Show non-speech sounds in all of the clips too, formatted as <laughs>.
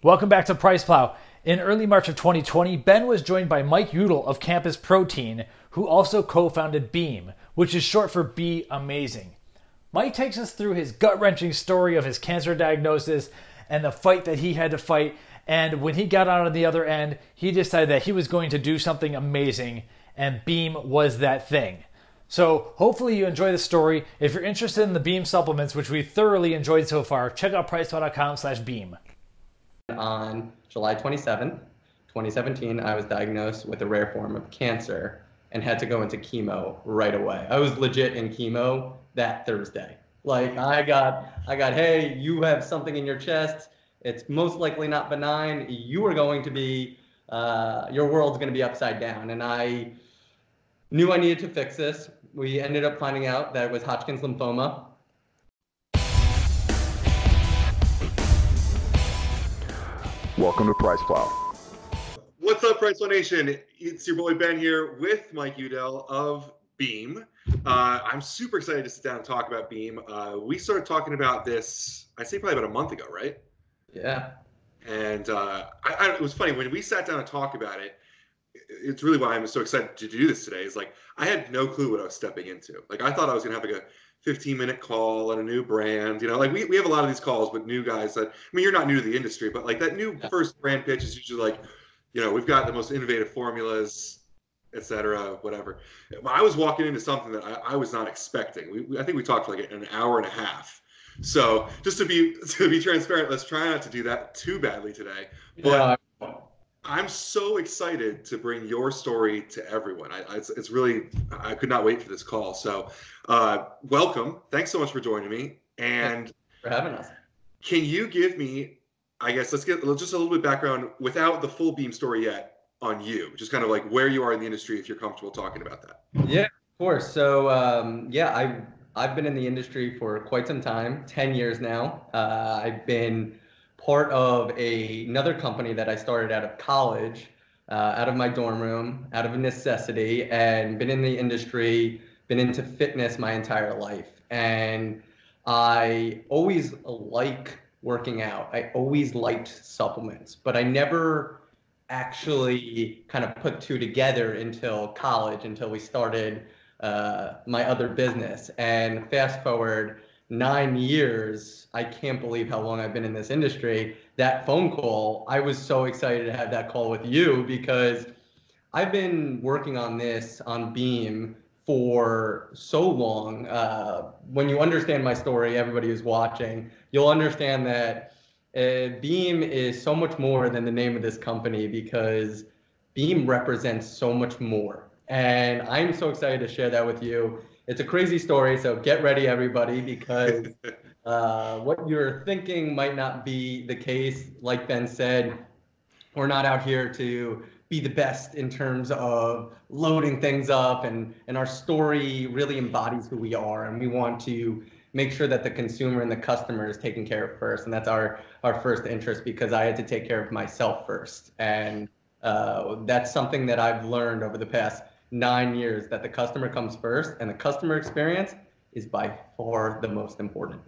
Welcome back to Price Plow. In early March of 2020, Ben was joined by Mike Yewdell of Campus Protein, who also co founded Beam, which is short for Be Amazing. Mike takes us through his gut wrenching story of his cancer diagnosis and the fight that he had to fight. And when he got out on the other end, he decided that he was going to do something amazing, and Beam was that thing. So hopefully you enjoy the story. If you're interested in the Beam supplements, which we thoroughly enjoyed so far, check out priceplow.com slash beam. On July 27th, 2017, I was diagnosed with a rare form of cancer and had to go into chemo right away. I was legit in chemo that Thursday. Like I got, I got, hey, you have something in your chest. It's most likely not benign. You are going to be, uh, your world's going to be upside down. And I knew I needed to fix this. We ended up finding out that it was Hodgkin's lymphoma. Welcome to Price Plow. What's up, Price Plow Nation? It's your boy Ben here with Mike Yewdell of Beam. Uh, I'm super excited to sit down and talk about Beam. Uh, we started talking about this, I'd say probably about a month ago, right? Yeah. And uh, I, I, it was funny when we sat down and talked about it. It's really why I'm so excited to do this today. Is like I had no clue what I was stepping into. Like I thought I was gonna have like a 15 minute call on a new brand. You know, like we, we have a lot of these calls with new guys that, I mean, you're not new to the industry, but like that new first brand pitch is usually like, you know, we've got the most innovative formulas, et cetera, whatever. I was walking into something that I, I was not expecting. We, we, I think we talked for like an hour and a half. So just to be <laughs> to be transparent, let's try not to do that too badly today. But yeah. I'm so excited to bring your story to everyone. I, it's, it's really I could not wait for this call. So uh, welcome. Thanks so much for joining me. And for having us. Can you give me, I guess, let's get just a little bit background without the full Beam story yet on you, just kind of like where you are in the industry, if you're comfortable talking about that. Yeah, of course. So um, yeah, I I've been in the industry for quite some time, ten years now. Uh, I've been part of a, another company that I started out of college, uh, out of my dorm room, out of necessity, and been in the industry been into fitness my entire life. And I always like working out. I always liked supplements, but I never actually kind of put two together until college, until we started uh, my other business. And fast forward nine years, I can't believe how long I've been in this industry. That phone call, I was so excited to have that call with you because I've been working on this on Beam for so long. Uh, when you understand my story, everybody who's watching, you'll understand that uh, Beam is so much more than the name of this company because Beam represents so much more. And I'm so excited to share that with you. It's a crazy story, so get ready, everybody, because <laughs> uh, what you're thinking might not be the case. Like Ben said, we're not out here to be the best in terms of loading things up and and our story really embodies who we are and we want to make sure that the consumer and the customer is taken care of first and that's our our first interest because i had to take care of myself first and uh, that's something that i've learned over the past nine years that the customer comes first and the customer experience is by far the most important.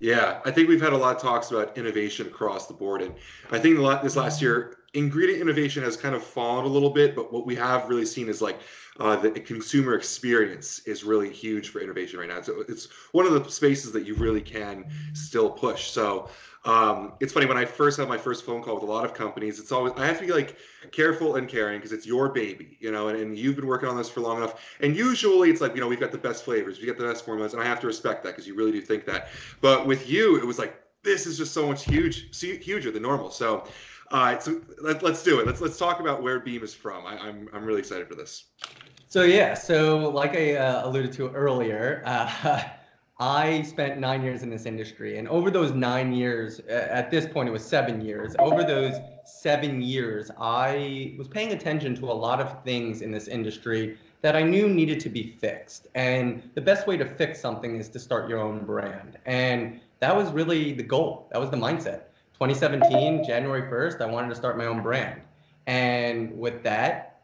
Yeah, I think we've had a lot of talks about innovation across the board, and I think a lot this last year, ingredient innovation has kind of fallen a little bit. But what we have really seen is like uh, the consumer experience is really huge for innovation right now. So it's one of the spaces that you really can still push. So um, it's funny when I first had my first phone call with a lot of companies. It's always I have to be like careful and caring because it's your baby, you know, and, and you've been working on this for long enough. And usually it's like you know we've got the best flavors, we got the best formulas, and I have to respect that because you really do think that. But with you, it was like this is just so much huge, huger than normal. So. All right, so let, us do it. Let's let's talk about where Beam is from. I, am I'm, I'm really excited for this. So yeah, so like I uh, alluded to earlier, uh, <laughs> I spent nine years in this industry, and over those nine years, at this point it was seven years. Over those seven years, I was paying attention to a lot of things in this industry that I knew needed to be fixed. And the best way to fix something is to start your own brand, and that was really the goal. That was the mindset. 2017, January 1st, I wanted to start my own brand, and with that,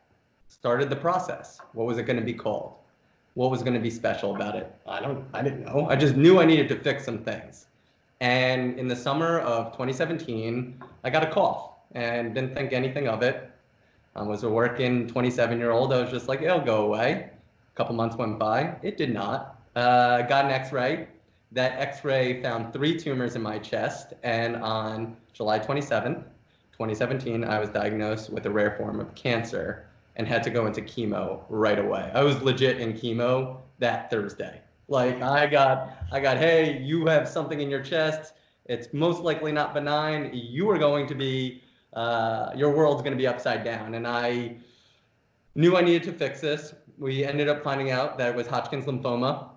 started the process. What was it going to be called? what was going to be special about it. I don't, I didn't know. I just knew I needed to fix some things. And in the summer of 2017, I got a cough and didn't think anything of it. I was a working 27 year old. I was just like, it'll go away. A couple months went by. It did not. Uh, got an x ray. That x ray found three tumors in my chest. And on July 27th, 2017, I was diagnosed with a rare form of cancer and had to go into chemo right away. I was legit in chemo that Thursday. Like I got, I got, hey, you have something in your chest. It's most likely not benign. You are going to be, uh, your world's going to be upside down. And I knew I needed to fix this. We ended up finding out that it was Hodgkin's lymphoma.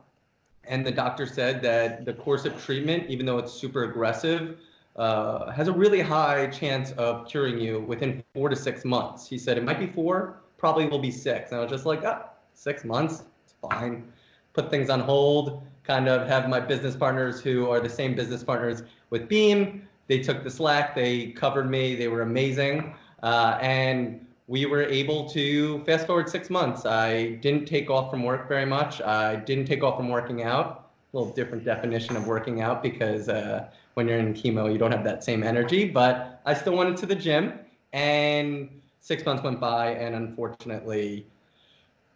And the doctor said that the course of treatment, even though it's super aggressive, uh, has a really high chance of curing you within four to six months. He said it might be four, probably will be six. And I was just like, ah, six months, it's fine put things on hold, kind of have my business partners who are the same business partners with Beam. They took the slack, they covered me, they were amazing. Uh, and we were able to fast forward six months. I didn't take off from work very much. I didn't take off from working out. A little different definition of working out because uh, when you're in chemo, you don't have that same energy. But I still went to the gym, and six months went by, and unfortunately,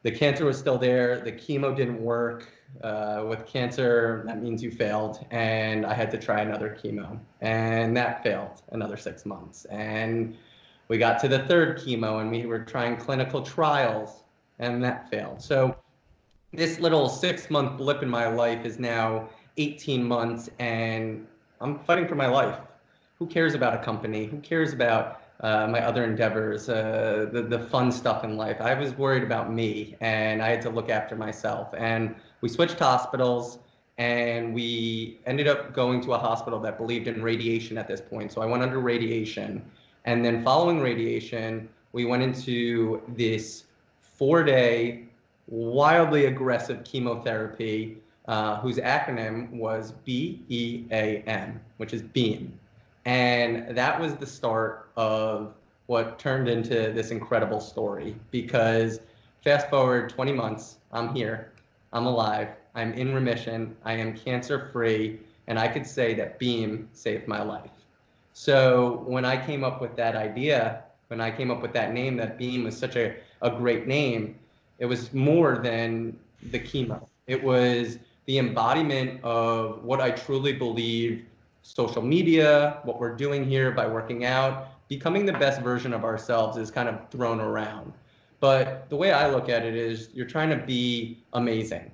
the cancer was still there. The chemo didn't work. Uh, with cancer, that means you failed. And I had to try another chemo. And that failed another six months. And we got to the third chemo and we were trying clinical trials and that failed. So this little six month blip in my life is now 18 months and I'm fighting for my life. Who cares about a company? Who cares about uh, my other endeavors, uh, the, the fun stuff in life. I was worried about me and I had to look after myself. And we switched hospitals and we ended up going to a hospital that believed in radiation at this point. So I went under radiation. And then following radiation, we went into this four day, wildly aggressive chemotherapy, uh, whose acronym was B E A M, which is BEAM. And that was the start of what turned into this incredible story because fast forward 20 months, I'm here, I'm alive, I'm in remission, I am cancer free, and I could say that Beam saved my life. So when I came up with that idea, when I came up with that name, that Beam was such a, a great name, it was more than the chemo. It was the embodiment of what I truly believe social media, what we're doing here by working out, becoming the best version of ourselves is kind of thrown around. But the way I look at it is you're trying to be amazing.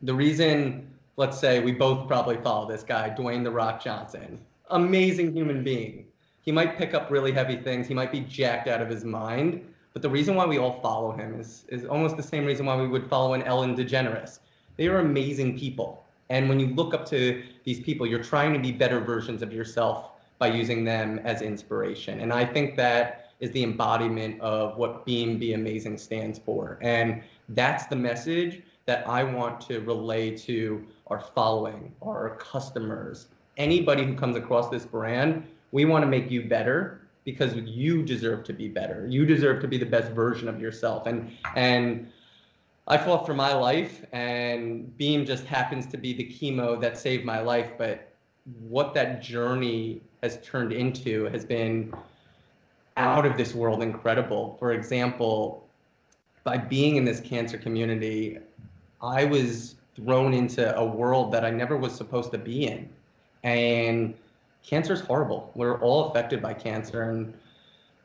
The reason, let's say, we both probably follow this guy, Dwayne The Rock Johnson, amazing human being. He might pick up really heavy things, he might be jacked out of his mind. But the reason why we all follow him is, is almost the same reason why we would follow an Ellen DeGeneres. They are amazing people. And when you look up to these people, you're trying to be better versions of yourself by using them as inspiration. And I think that is the embodiment of what Beam Be Amazing stands for. And that's the message that I want to relay to our following, our customers, anybody who comes across this brand. We want to make you better because you deserve to be better. You deserve to be the best version of yourself. And and I fought for my life, and Beam just happens to be the chemo that saved my life. But what that journey has turned into has been out of this world incredible. For example, by being in this cancer community, I was thrown into a world that I never was supposed to be in. And cancer is horrible. We're all affected by cancer. And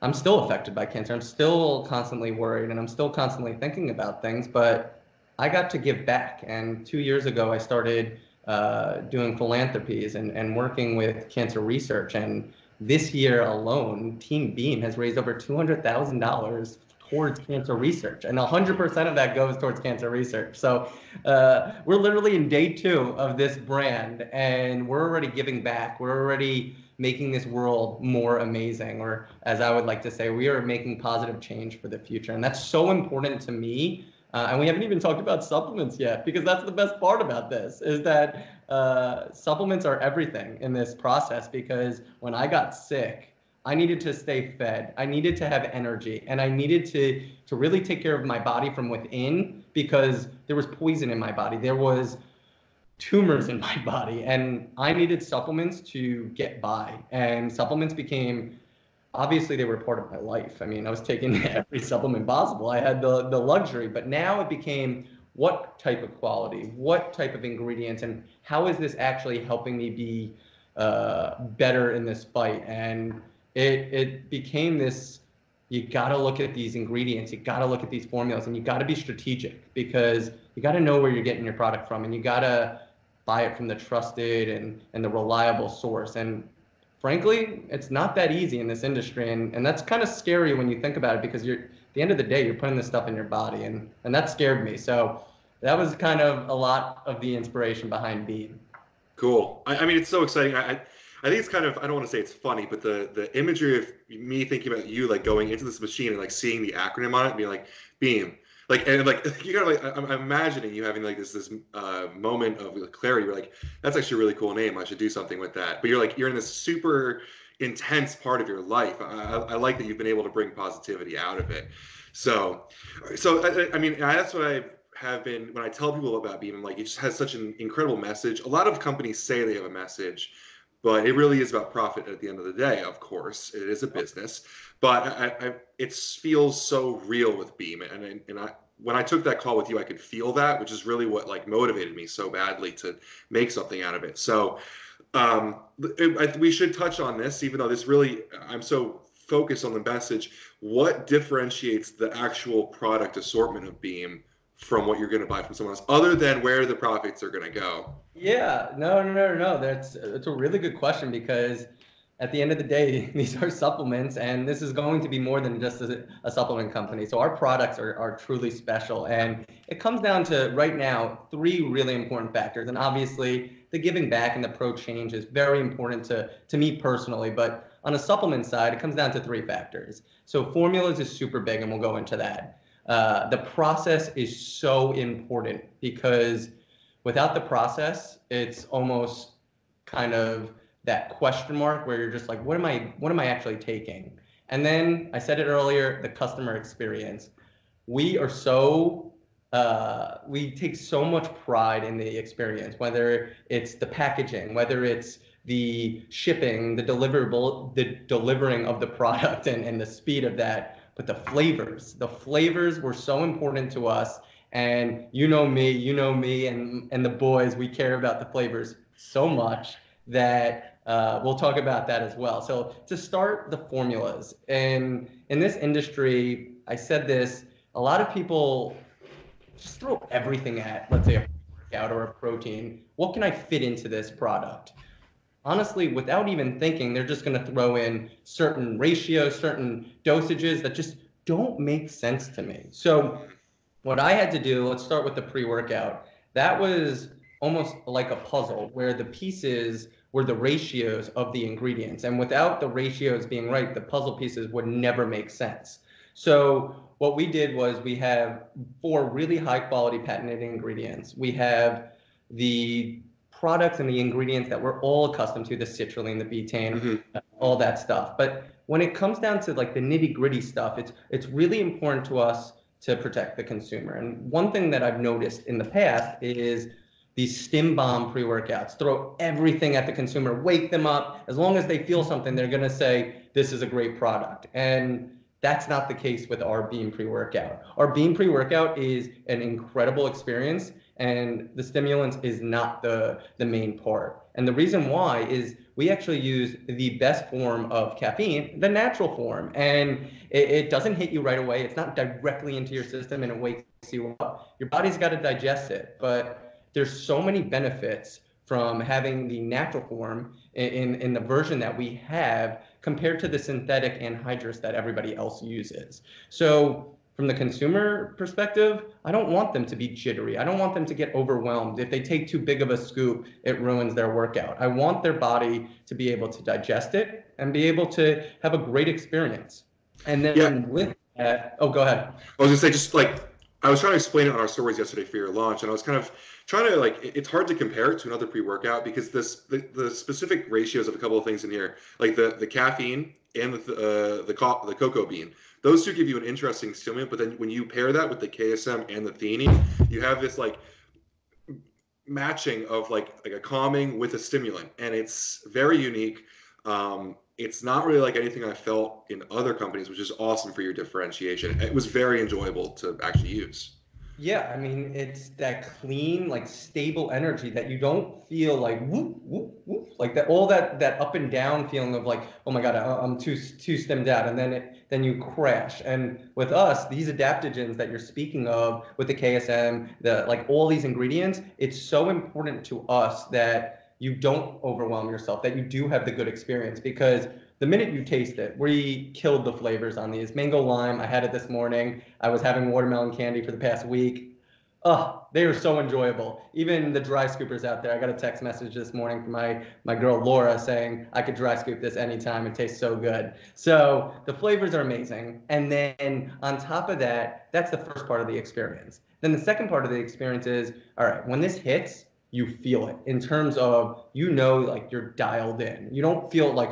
I'm still affected by cancer. I'm still constantly worried and I'm still constantly thinking about things, but I got to give back. And two years ago, I started uh, doing philanthropies and, and working with cancer research. And this year alone, Team Beam has raised over $200,000 towards cancer research, and 100% of that goes towards cancer research. So uh, we're literally in day two of this brand, and we're already giving back. We're already making this world more amazing, or as I would like to say, we are making positive change for the future. And that's so important to me. Uh, and we haven't even talked about supplements yet, because that's the best part about this is that uh, supplements are everything in this process. Because when I got sick, I needed to stay fed. I needed to have energy, and I needed to to really take care of my body from within because there was poison in my body. There was tumors in <laughs> my body and I needed supplements to get by. And supplements became obviously they were part of my life. I mean, I was taking <laughs> every supplement possible. I had the the luxury, but now it became what type of quality, what type of ingredients, and how is this actually helping me be uh, better in this fight? And it it became this. You got to look at these ingredients. You got to look at these formulas, and you got to be strategic because you got to know where you're getting your product from, and you got to buy it from the trusted and and the reliable source. And frankly, it's not that easy in this industry, and and that's kind of scary when you think about it because you're at the end of the day, you're putting this stuff in your body, and and that scared me. So that was kind of a lot of the inspiration behind Beam. Cool. I, I mean, it's so exciting. I, I I think it's kind of I don't want to say it's funny, but the the imagery of me thinking about you like going into this machine and like seeing the acronym on it, being like Beam, like and like <laughs> you gotta like I'm, I'm imagining you having like this this uh, moment of clarity. You're like, that's actually a really cool name. I should do something with that. But you're like you're in this super intense part of your life. I, I, I like that you've been able to bring positivity out of it. So, so I, I mean, that's what I have been when I tell people about Beam. I'm like, it just has such an incredible message. A lot of companies say they have a message, but it really is about profit at the end of the day. Of course, it is a business, but I, I, it feels so real with Beam, and and I when I took that call with you, I could feel that, which is really what like motivated me so badly to make something out of it. So um, it, we should touch on this, even though this really, I'm so focused on the message. What differentiates the actual product assortment of Beam from what you're going to buy from someone else, other than where the profits are going to go? Yeah, no, no, no, no. That's that's a really good question because at the end of the day, <laughs> these are supplements, and this is going to be more than just a, a, supplement company. So our products are, are truly special, and it comes down to right now three really important factors. And obviously, the giving back and the pro change is very important to to me personally. But on a supplement side, it comes down to three factors. So formulas is super big, and we'll go into that. Uh, the process is so important because without the process, it's almost kind of that question mark where you're just like, what am I, what am I actually taking? And then I said it earlier, the customer experience. We are so, uh, we take so much pride in the experience, whether it's the packaging, whether it's the shipping, the deliverable, the delivering of the <laughs> product and, and the speed of that, but the flavors, the flavors were so important to us. And you know me, you know me, and and the boys, we care about the flavors so much that uh, we'll talk about that as well. So to start the formulas, and in this industry, I said this, a lot of people just throw everything at, let's say, a workout or a protein. What can I fit into this product? Honestly, without even thinking, they're just going to throw in certain ratios, certain dosages that just don't make sense to me. So what I had to do, let's start with the pre-workout. That was almost like a puzzle where the pieces were the ratios of the ingredients. And without the ratios being right, the puzzle pieces would never make sense. So what we did was we have four really high quality patented ingredients. We have the products and the ingredients that we're all accustomed to, the citrulline, the betaine, mm-hmm. all that stuff. But when it comes down to like the nitty gritty stuff, it's it's really important to us to protect the consumer. And one thing that I've noticed in the past is these stim bomb pre-workouts throw everything at the consumer wake them up as long as they feel something they're going to say this is a great product and that's not the case with our beam pre-workout our beam pre-workout is an incredible experience and the stimulants is not the the main part. And the reason why is we actually use the best form of caffeine the natural form. And it, it doesn't hit you right away. It's not directly into your system and it wakes you up. Your body's got to digest it. But there's so many benefits from having the natural form in, in the version that we have compared to the synthetic anhydrous that everybody else uses. So from the consumer perspective, I don't want them to be jittery. I don't want them to get overwhelmed. If they take too big of a scoop, it ruins their workout. I want their body to be able to digest it and be able to have a great experience. And then yeah. with that, oh, go ahead. I was gonna say, just like I was trying to explain it on our stories yesterday for your launch, and I was kind of trying to like it's hard to compare it to another pre-workout because this the, the specific ratios of a couple of things in here like the the caffeine and the uh, the co- the cocoa bean those two give you an interesting stimulant but then when you pair that with the ksm and the theanine you have this like matching of like like a calming with a stimulant, and it's very unique. Um, it's not really like anything I felt in other companies, which is awesome for your differentiation. It was very enjoyable to actually use. Yeah, I mean, it's that clean, like stable energy that you don't feel like whoop whoop whoop, like that all that that up and down feeling of like, oh my god, I, am too too stemmed out, and then it then you crash. And with us, these adaptogens that you're speaking of, with the KSM, the like all these ingredients, it's so important to us that you don't overwhelm yourself, that you do have the good experience because the minute you taste it, we killed the flavors on these. Mango lime, I had it this morning. I was having watermelon candy for the past week. Oh, they were so enjoyable. Even the dry scoopers out there. I got a text message this morning from my my girl Laura saying I could dry scoop this anytime. It tastes so good. So the flavors are amazing. And then on top of that, that's the first part of the experience. Then the second part of the experience is, all right, when this hits, you feel it in terms of you know like you're dialed in. You don't feel like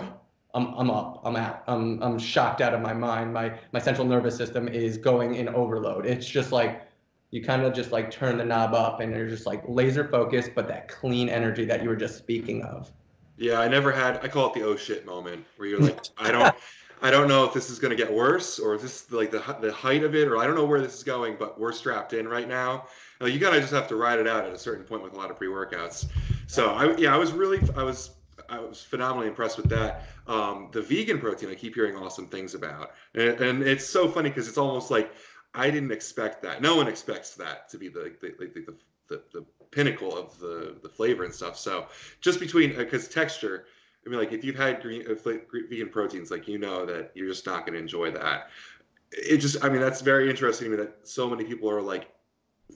I'm, I'm up, I'm out, I'm, I'm shocked out of my mind. My, my central nervous system is going in overload. It's just like, you kind of just like turn the knob up and you're just like laser focused, but that clean energy that you were just speaking of. Yeah, I never had, I call it the oh shit moment where you're like, I don't, I don't know if this is going to get worse or this is like the, the height of it, or I don't know where this is going, but we're strapped in right now. You gotta just have to ride it out at a certain point with a lot of pre-workouts. So I, yeah, I was really, I was I was phenomenally impressed with that. Um, the vegan protein, I keep hearing awesome things about, and, and it's so funny because it's almost like I didn't expect that. No one expects that to be the the, the, the, the pinnacle of the the flavor and stuff. So just between because uh, texture, I mean, like if you've had green, uh, vegan proteins, like you know that you're just not going to enjoy that. It just, I mean, that's very interesting to me that so many people are like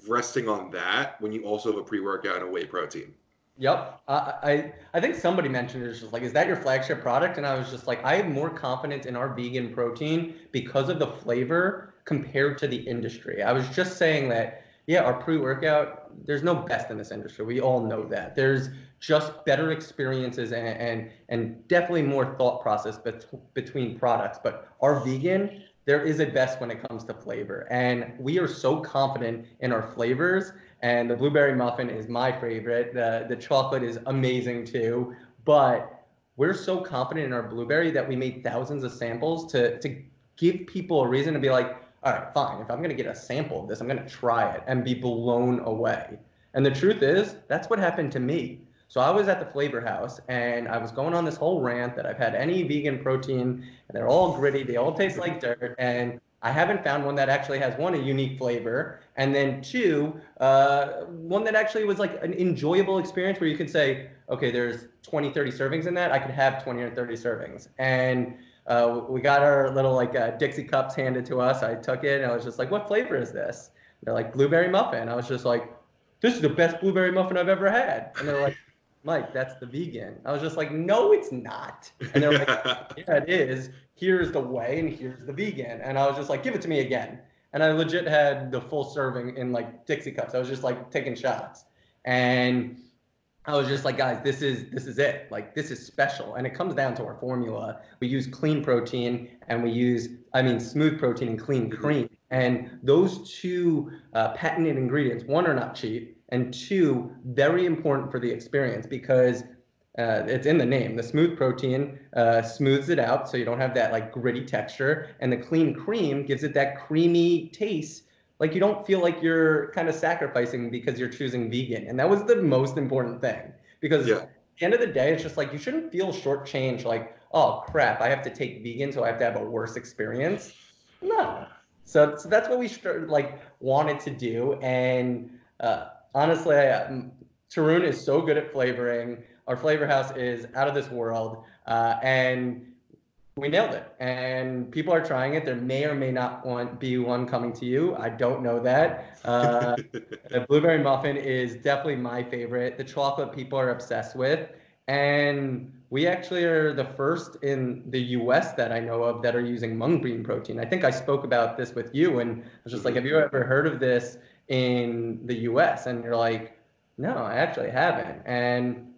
resting on that when you also have a pre-workout and a whey protein. Yep. Uh, I I think somebody mentioned it was just like, is that your flagship product? And I was just like, I have more confidence in our vegan protein because of the flavor compared to the industry. I was just saying that, yeah, our pre-workout, there's no best in this industry. We all know that. There's just better experiences and and, and definitely more thought process bet- between products. But our vegan, there is a best when it comes to flavor. And we are so confident in our flavors and the blueberry muffin is my favorite. The the chocolate is amazing too, but we're so confident in our blueberry that we made thousands of samples to to give people a reason to be like, all right, fine. If I'm gonna get a sample of this, I'm gonna try it and be blown away. And the truth is, that's what happened to me. So I was at the flavor house and I was going on this whole rant that I've had any vegan protein and they're all gritty, they all taste like dirt, and I haven't found one that actually has one a unique flavor, and then two, uh, one that actually was like an enjoyable experience where you could say, okay, there's 20, 30 servings in that. I could have 20 or 30 servings, and uh, we got our little like uh, Dixie cups handed to us. I took it and I was just like, what flavor is this? They're like blueberry muffin. I was just like, this is the best blueberry muffin I've ever had. And they're like, Mike, that's the vegan. I was just like, no, it's not. And they're like, <laughs> yeah, it is here's the way, and here's the vegan. And I was just like, give it to me again. And I legit had the full serving in like Dixie cups. I was just like taking shots. And I was just like, guys, this is this is it. Like this is special. And it comes down to our formula. We use clean protein and we use, I mean, smooth protein and clean cream. And those two uh, patented ingredients, one are not cheap, and two, very important for the experience because uh, it's in the name. The smooth protein uh, smooths it out so you don't have that like gritty texture, and the clean cream gives it that creamy taste. Like you don't feel like you're kind of sacrificing because you're choosing vegan, and that was the most important thing. Because yeah. at the end of the day, it's just like you shouldn't feel shortchanged. Like, oh crap, I have to take vegan, so I have to have a worse experience. No. So, so that's what we started, like wanted to do, and uh, honestly, I, Tarun is so good at flavoring. Our flavor house is out of this world, uh, and we nailed it. And people are trying it. There may or may not want be one coming to you. I don't know that. <laughs> Uh, the blueberry muffin is definitely my favorite. The chocolate people are obsessed with, and we actually are the first in the U.S. that I know of that are using mung bean protein. I think I spoke about this with you, and I was just like, "Have you ever heard of this in the U.S.?" And you're like, "No, I actually haven't." And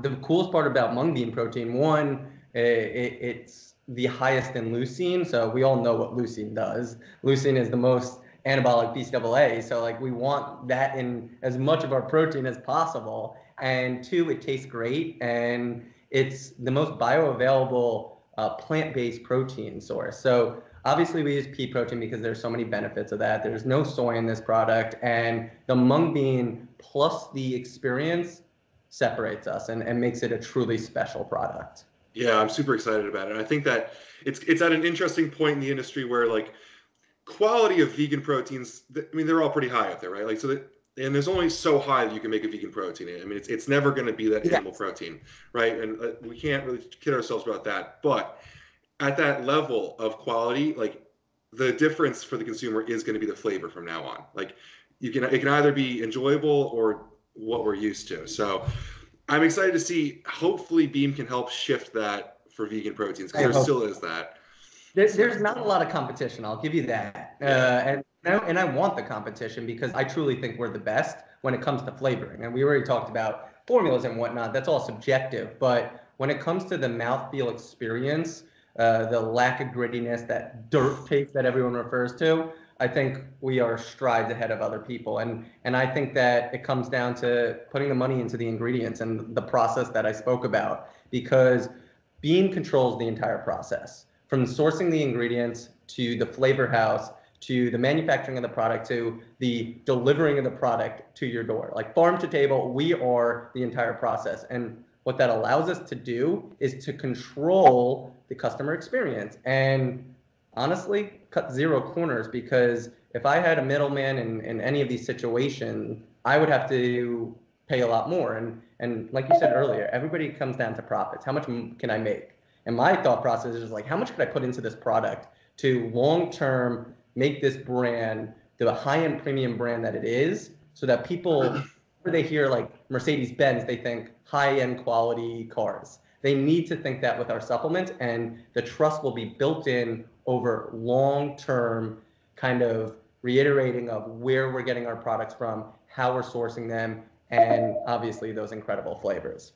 the coolest part about mung bean protein, one, it, it's the highest in leucine. So we all know what leucine does. Leucine is the most anabolic BCAA. So like we want that in as much of our protein as possible. And two, it tastes great and it's the most bioavailable uh, plant-based protein source. So obviously we use pea protein because there's so many benefits of that. There's no soy in this product and the mung bean plus the experience separates us and, and makes it a truly special product. Yeah, I'm super excited about it. I think that it's it's at an interesting point in the industry where like quality of vegan proteins, I mean, they're all pretty high up there, right? Like so that and there's only so high that you can make a vegan protein. I mean, it's it's never going to be that animal protein, right? And uh, we can't really kid ourselves about that. But at that level of quality, like the difference for the consumer is going to be the flavor from now on. Like you can it can either be enjoyable or what we're used to. So I'm excited to see. Hopefully, Beam can help shift that for vegan proteins because there still is that. There's, there's not a lot of competition. I'll give you that. Uh, and and I want the competition because I truly think we're the best when it comes to flavoring. And we already talked about formulas and whatnot. That's all subjective. But when it comes to the mouthfeel experience, uh, the lack of grittiness, that dirt taste that everyone refers to, I think we are strides ahead of other people. And and I think that it comes down to putting the money into the ingredients and the process that I spoke about because Beam controls the entire process from sourcing the ingredients to the flavor house to the manufacturing of the product to the delivering of the product to your door. Like farm to table, we are the entire process. And what that allows us to do is to control the customer experience and honestly cut zero corners because if I had a middleman in, in any of these situations, I would have to pay a lot more. And and like you said earlier, everybody comes down to profits. How much can I make? And my thought process is like, how much could I put into this product to long term make this brand the high end premium brand that it is so that people when they hear like Mercedes Benz, they think high end quality cars. They need to think that with our supplement, and the trust will be built in over long term kind of reiterating of where we're getting our products from, how we're sourcing them, and obviously those incredible flavors.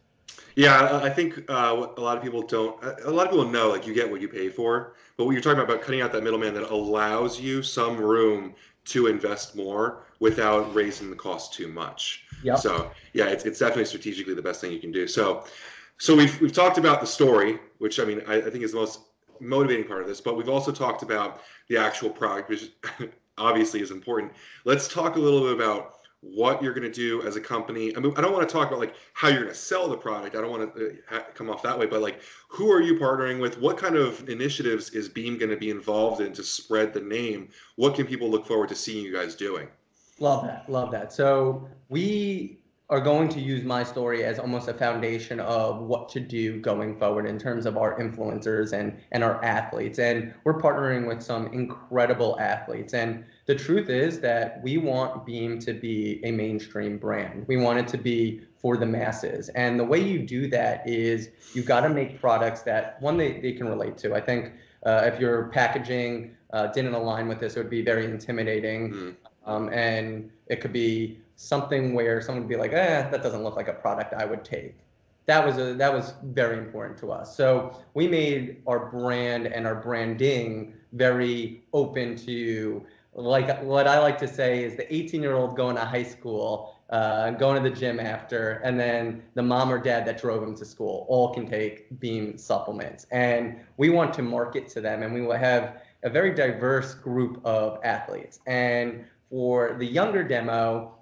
Yeah, I think uh, a lot of people don't. A lot of people know like you get what you pay for, but what you're talking about, about cutting out that middleman that allows you some room to invest more without raising the cost too much. Yep. So yeah, it's, it's definitely strategically the best thing you can do. So so we've we've talked about the story, which I mean I, I think is the most motivating part of this, but we've also talked about the actual product, which <laughs> obviously is important. Let's talk a little bit about what you're going to do as a company. I mean, I don't want to talk about like how you're going to sell the product. I don't want to uh, come off that way, but like who are you partnering with? What kind of initiatives is Beam going to be involved in to spread the name? What can people look forward to seeing you guys doing? Love that. Love that. So we are going to use my story as almost a foundation of what to do going forward in terms of our influencers and and our athletes. And we're partnering with some incredible athletes. And the truth is that we want beam to be a mainstream brand. We want it to be for the masses. And the way you do that is you've got to make products that one they, they can relate to. I think uh, if your packaging uh, didn't align with this it would be very intimidating. Mm. um, and it could be something where someone would be like, eh, that doesn't look like a product I would take. That was a that was very important to us. So we made our brand and our branding very open to like what I like to say is the 18 year old going to high school, uh, going to the gym after, and then the mom or dad that drove him to school all can take Beam supplements. And we want to market to them, and we will have a very diverse group of athletes. And for the younger demo,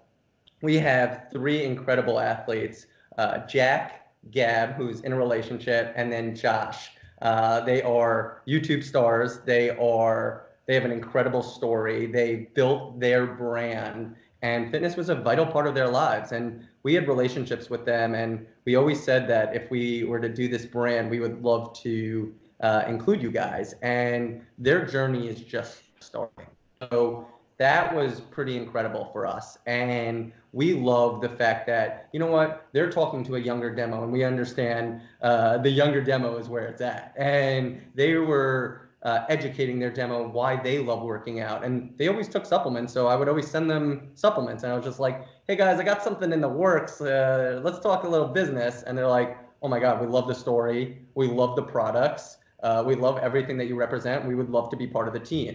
we have three incredible athletes uh, Jack, Gab, who's in a relationship, and then Josh. Uh, they are YouTube stars. They are they have an incredible story. They built their brand, and fitness was a vital part of their lives. And we had relationships with them, and we always said that if we were to do this brand, we would love to uh, include you guys. And their journey is just starting. So that was pretty incredible for us. And we love the fact that, you know what, they're talking to a younger demo and we understand uh, the younger demo is where it's at. And they were uh, educating their demo why they love working out. And they always took supplements. So I would always send them supplements. And I was just like, hey guys, I got something in the works. Uh, let's talk a little business. And they're like, oh my God, we love the story. We love the products. Uh, we love everything that you represent. We would love to be part of the team.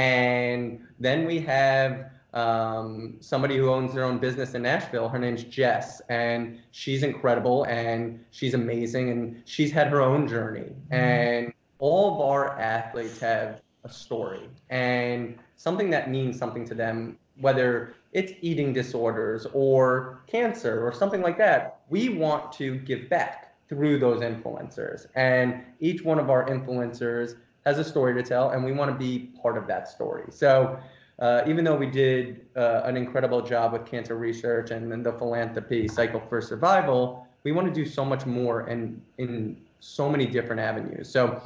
And then we have um, somebody who owns their own business in Nashville. Her name's Jess, and she's incredible and she's amazing, and she's had her own journey. And all of our athletes have a story and something that means something to them, whether it's eating disorders or cancer or something like that. We want to give back through those influencers, and each one of our influencers has a story to tell, and we want to be part of that story. So uh, even though we did uh, an incredible job with cancer research and, and the philanthropy cycle for survival, we want to do so much more and in so many different avenues. So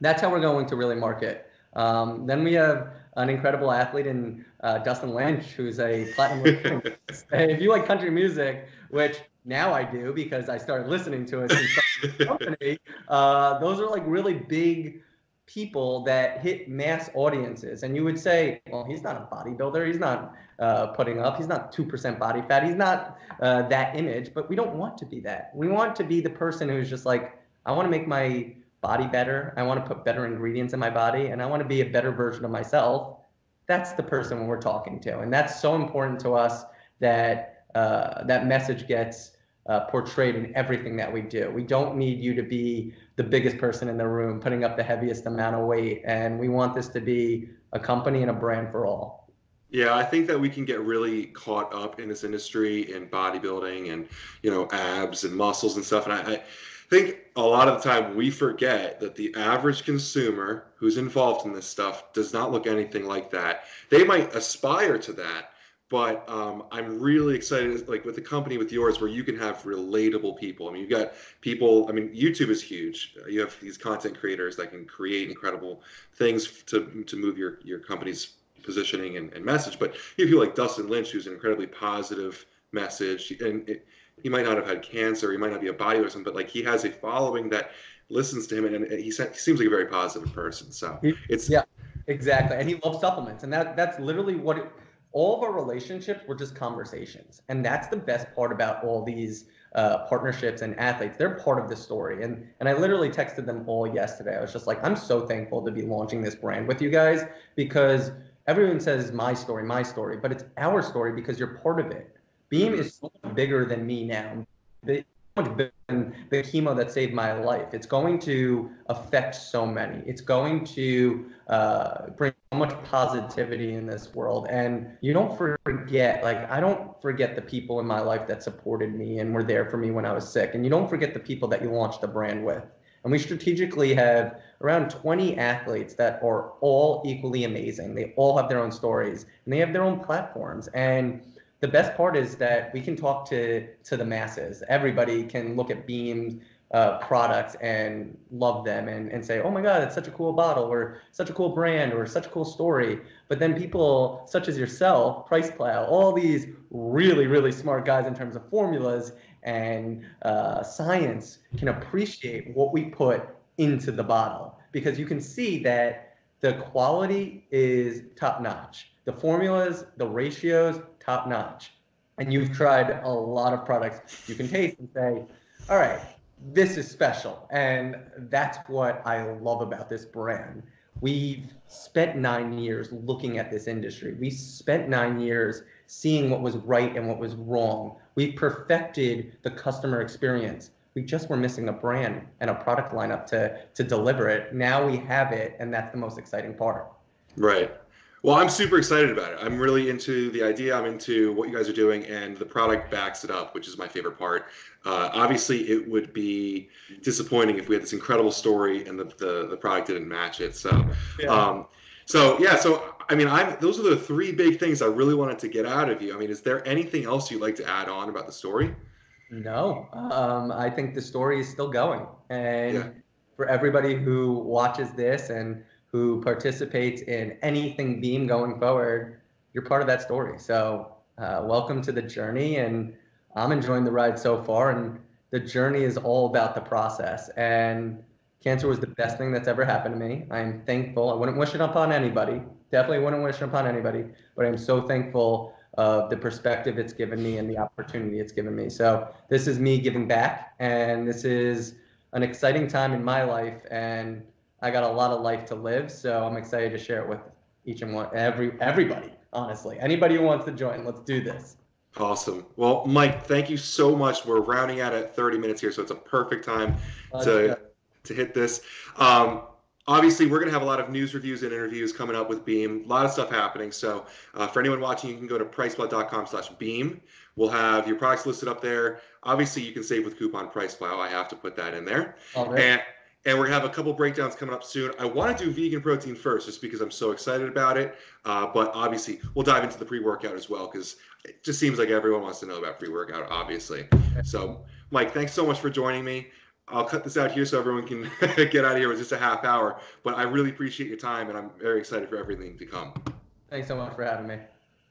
that's how we're going to really market. Um, then we have an incredible athlete in uh, Dustin Lynch, who's a platinum. <laughs> if you like country music, which now I do because I started listening to it <laughs> company, uh, those are like really big people that hit mass audiences. And you would say, well, he's not a bodybuilder. He's not uh, putting up. He's not 2% body fat. He's not uh, that image. But we don't want to be that. We want to be the person who's just like, I want to make my body better. I want to put better ingredients in my body. And I want to be a better version of myself. That's the person we're talking to. And that's so important to us that uh, that message gets uh, portrayed in everything that we do. We don't need you to be the biggest person in the room, putting up the heaviest amount of weight. And we want this to be a company and a brand for all. Yeah, I think that we can get really caught up in this industry in bodybuilding and you know abs and muscles and stuff. And I, I think a lot of the time we forget that the average consumer who's involved in this stuff does not look anything like that. They might aspire to that, but um, I'm really excited, like with a company with yours, where you can have relatable people. I mean, you've got people. I mean, YouTube is huge. You have these content creators that can create incredible things to to move your your company's positioning and, and message. But you have people like Dustin Lynch, who's an incredibly positive message, and it, he might not have had cancer, he might not be a bodybuilder, or something, but like he has a following that listens to him, and, and he, he seems like a very positive person. So it's yeah, exactly, and he loves supplements, and that that's literally what. It, all of our relationships were just conversations. And that's the best part about all these uh, partnerships and athletes. They're part of the story. And, and I literally texted them all yesterday. I was just like, I'm so thankful to be launching this brand with you guys because everyone says my story, my story, but it's our story because you're part of it. Beam is so bigger than me now bigger the chemo that saved my life. It's going to affect so many. It's going to uh, bring so much positivity in this world. And you don't forget, like, I don't forget the people in my life that supported me and were there for me when I was sick. And you don't forget the people that you launched the brand with. And we strategically have around 20 athletes that are all equally amazing. They all have their own stories and they have their own platforms. And the best part is that we can talk to to the masses. Everybody can look at Beam uh, products and love them and, and say, oh my God, it's such a cool bottle or such a cool brand or such a cool story. But then people such as yourself, Price Plow, all these really, really smart guys in terms of formulas and uh, science can appreciate what we put into the bottle because you can see that the quality is top notch. The formulas, the ratios, top notch. And you've tried a lot of products you can taste and say, all right, this is special. And that's what I love about this brand. We've spent nine years looking at this industry. We spent nine years seeing what was right and what was wrong. We perfected the customer experience. We just were missing a brand and a product lineup to to deliver it. Now we have it, and that's the most exciting part. Right. Well, I'm super excited about it. I'm really into the idea. I'm into what you guys are doing, and the product backs it up, which is my favorite part. Uh, obviously, it would be disappointing if we had this incredible story and the, the, the product didn't match it. So, yeah. Um, so yeah. So, I mean, I'm those are the three big things I really wanted to get out of you. I mean, is there anything else you'd like to add on about the story? No, um, I think the story is still going, and yeah. for everybody who watches this and who participates in anything Beam going forward, you're part of that story. So uh, welcome to the journey, and I'm enjoying the ride so far. And the journey is all about the process. And cancer was the best thing that's ever happened to me. I'm thankful. I wouldn't wish it upon anybody. Definitely wouldn't wish it upon anybody. But I'm so thankful of the perspective it's given me and the opportunity it's given me. So this is me giving back, and this is an exciting time in my life. And I got a lot of life to live, so I'm excited to share it with each and one, every everybody. Honestly, anybody who wants to join, let's do this. Awesome. Well, Mike, thank you so much. We're rounding out at 30 minutes here, so it's a perfect time to to hit this. Um, obviously, we're going to have a lot of news reviews and interviews coming up with Beam. A lot of stuff happening. So uh, for anyone watching, you can go to priceplow.com slash beam. We'll have your products listed up there. Obviously, you can save with coupon PricePlow. I have to put that in there. And and we're gonna have a couple breakdowns coming up soon. I want to do vegan protein first, just because I'm so excited about it. Uh, but obviously, we'll dive into the pre-workout as well, because it just seems like everyone wants to know about pre-workout, obviously. So, Mike, thanks so much for joining me. I'll cut this out here so everyone can <laughs> get out of here with just a half hour. But I really appreciate your time, and I'm very excited for everything to come. Thanks so much for having me.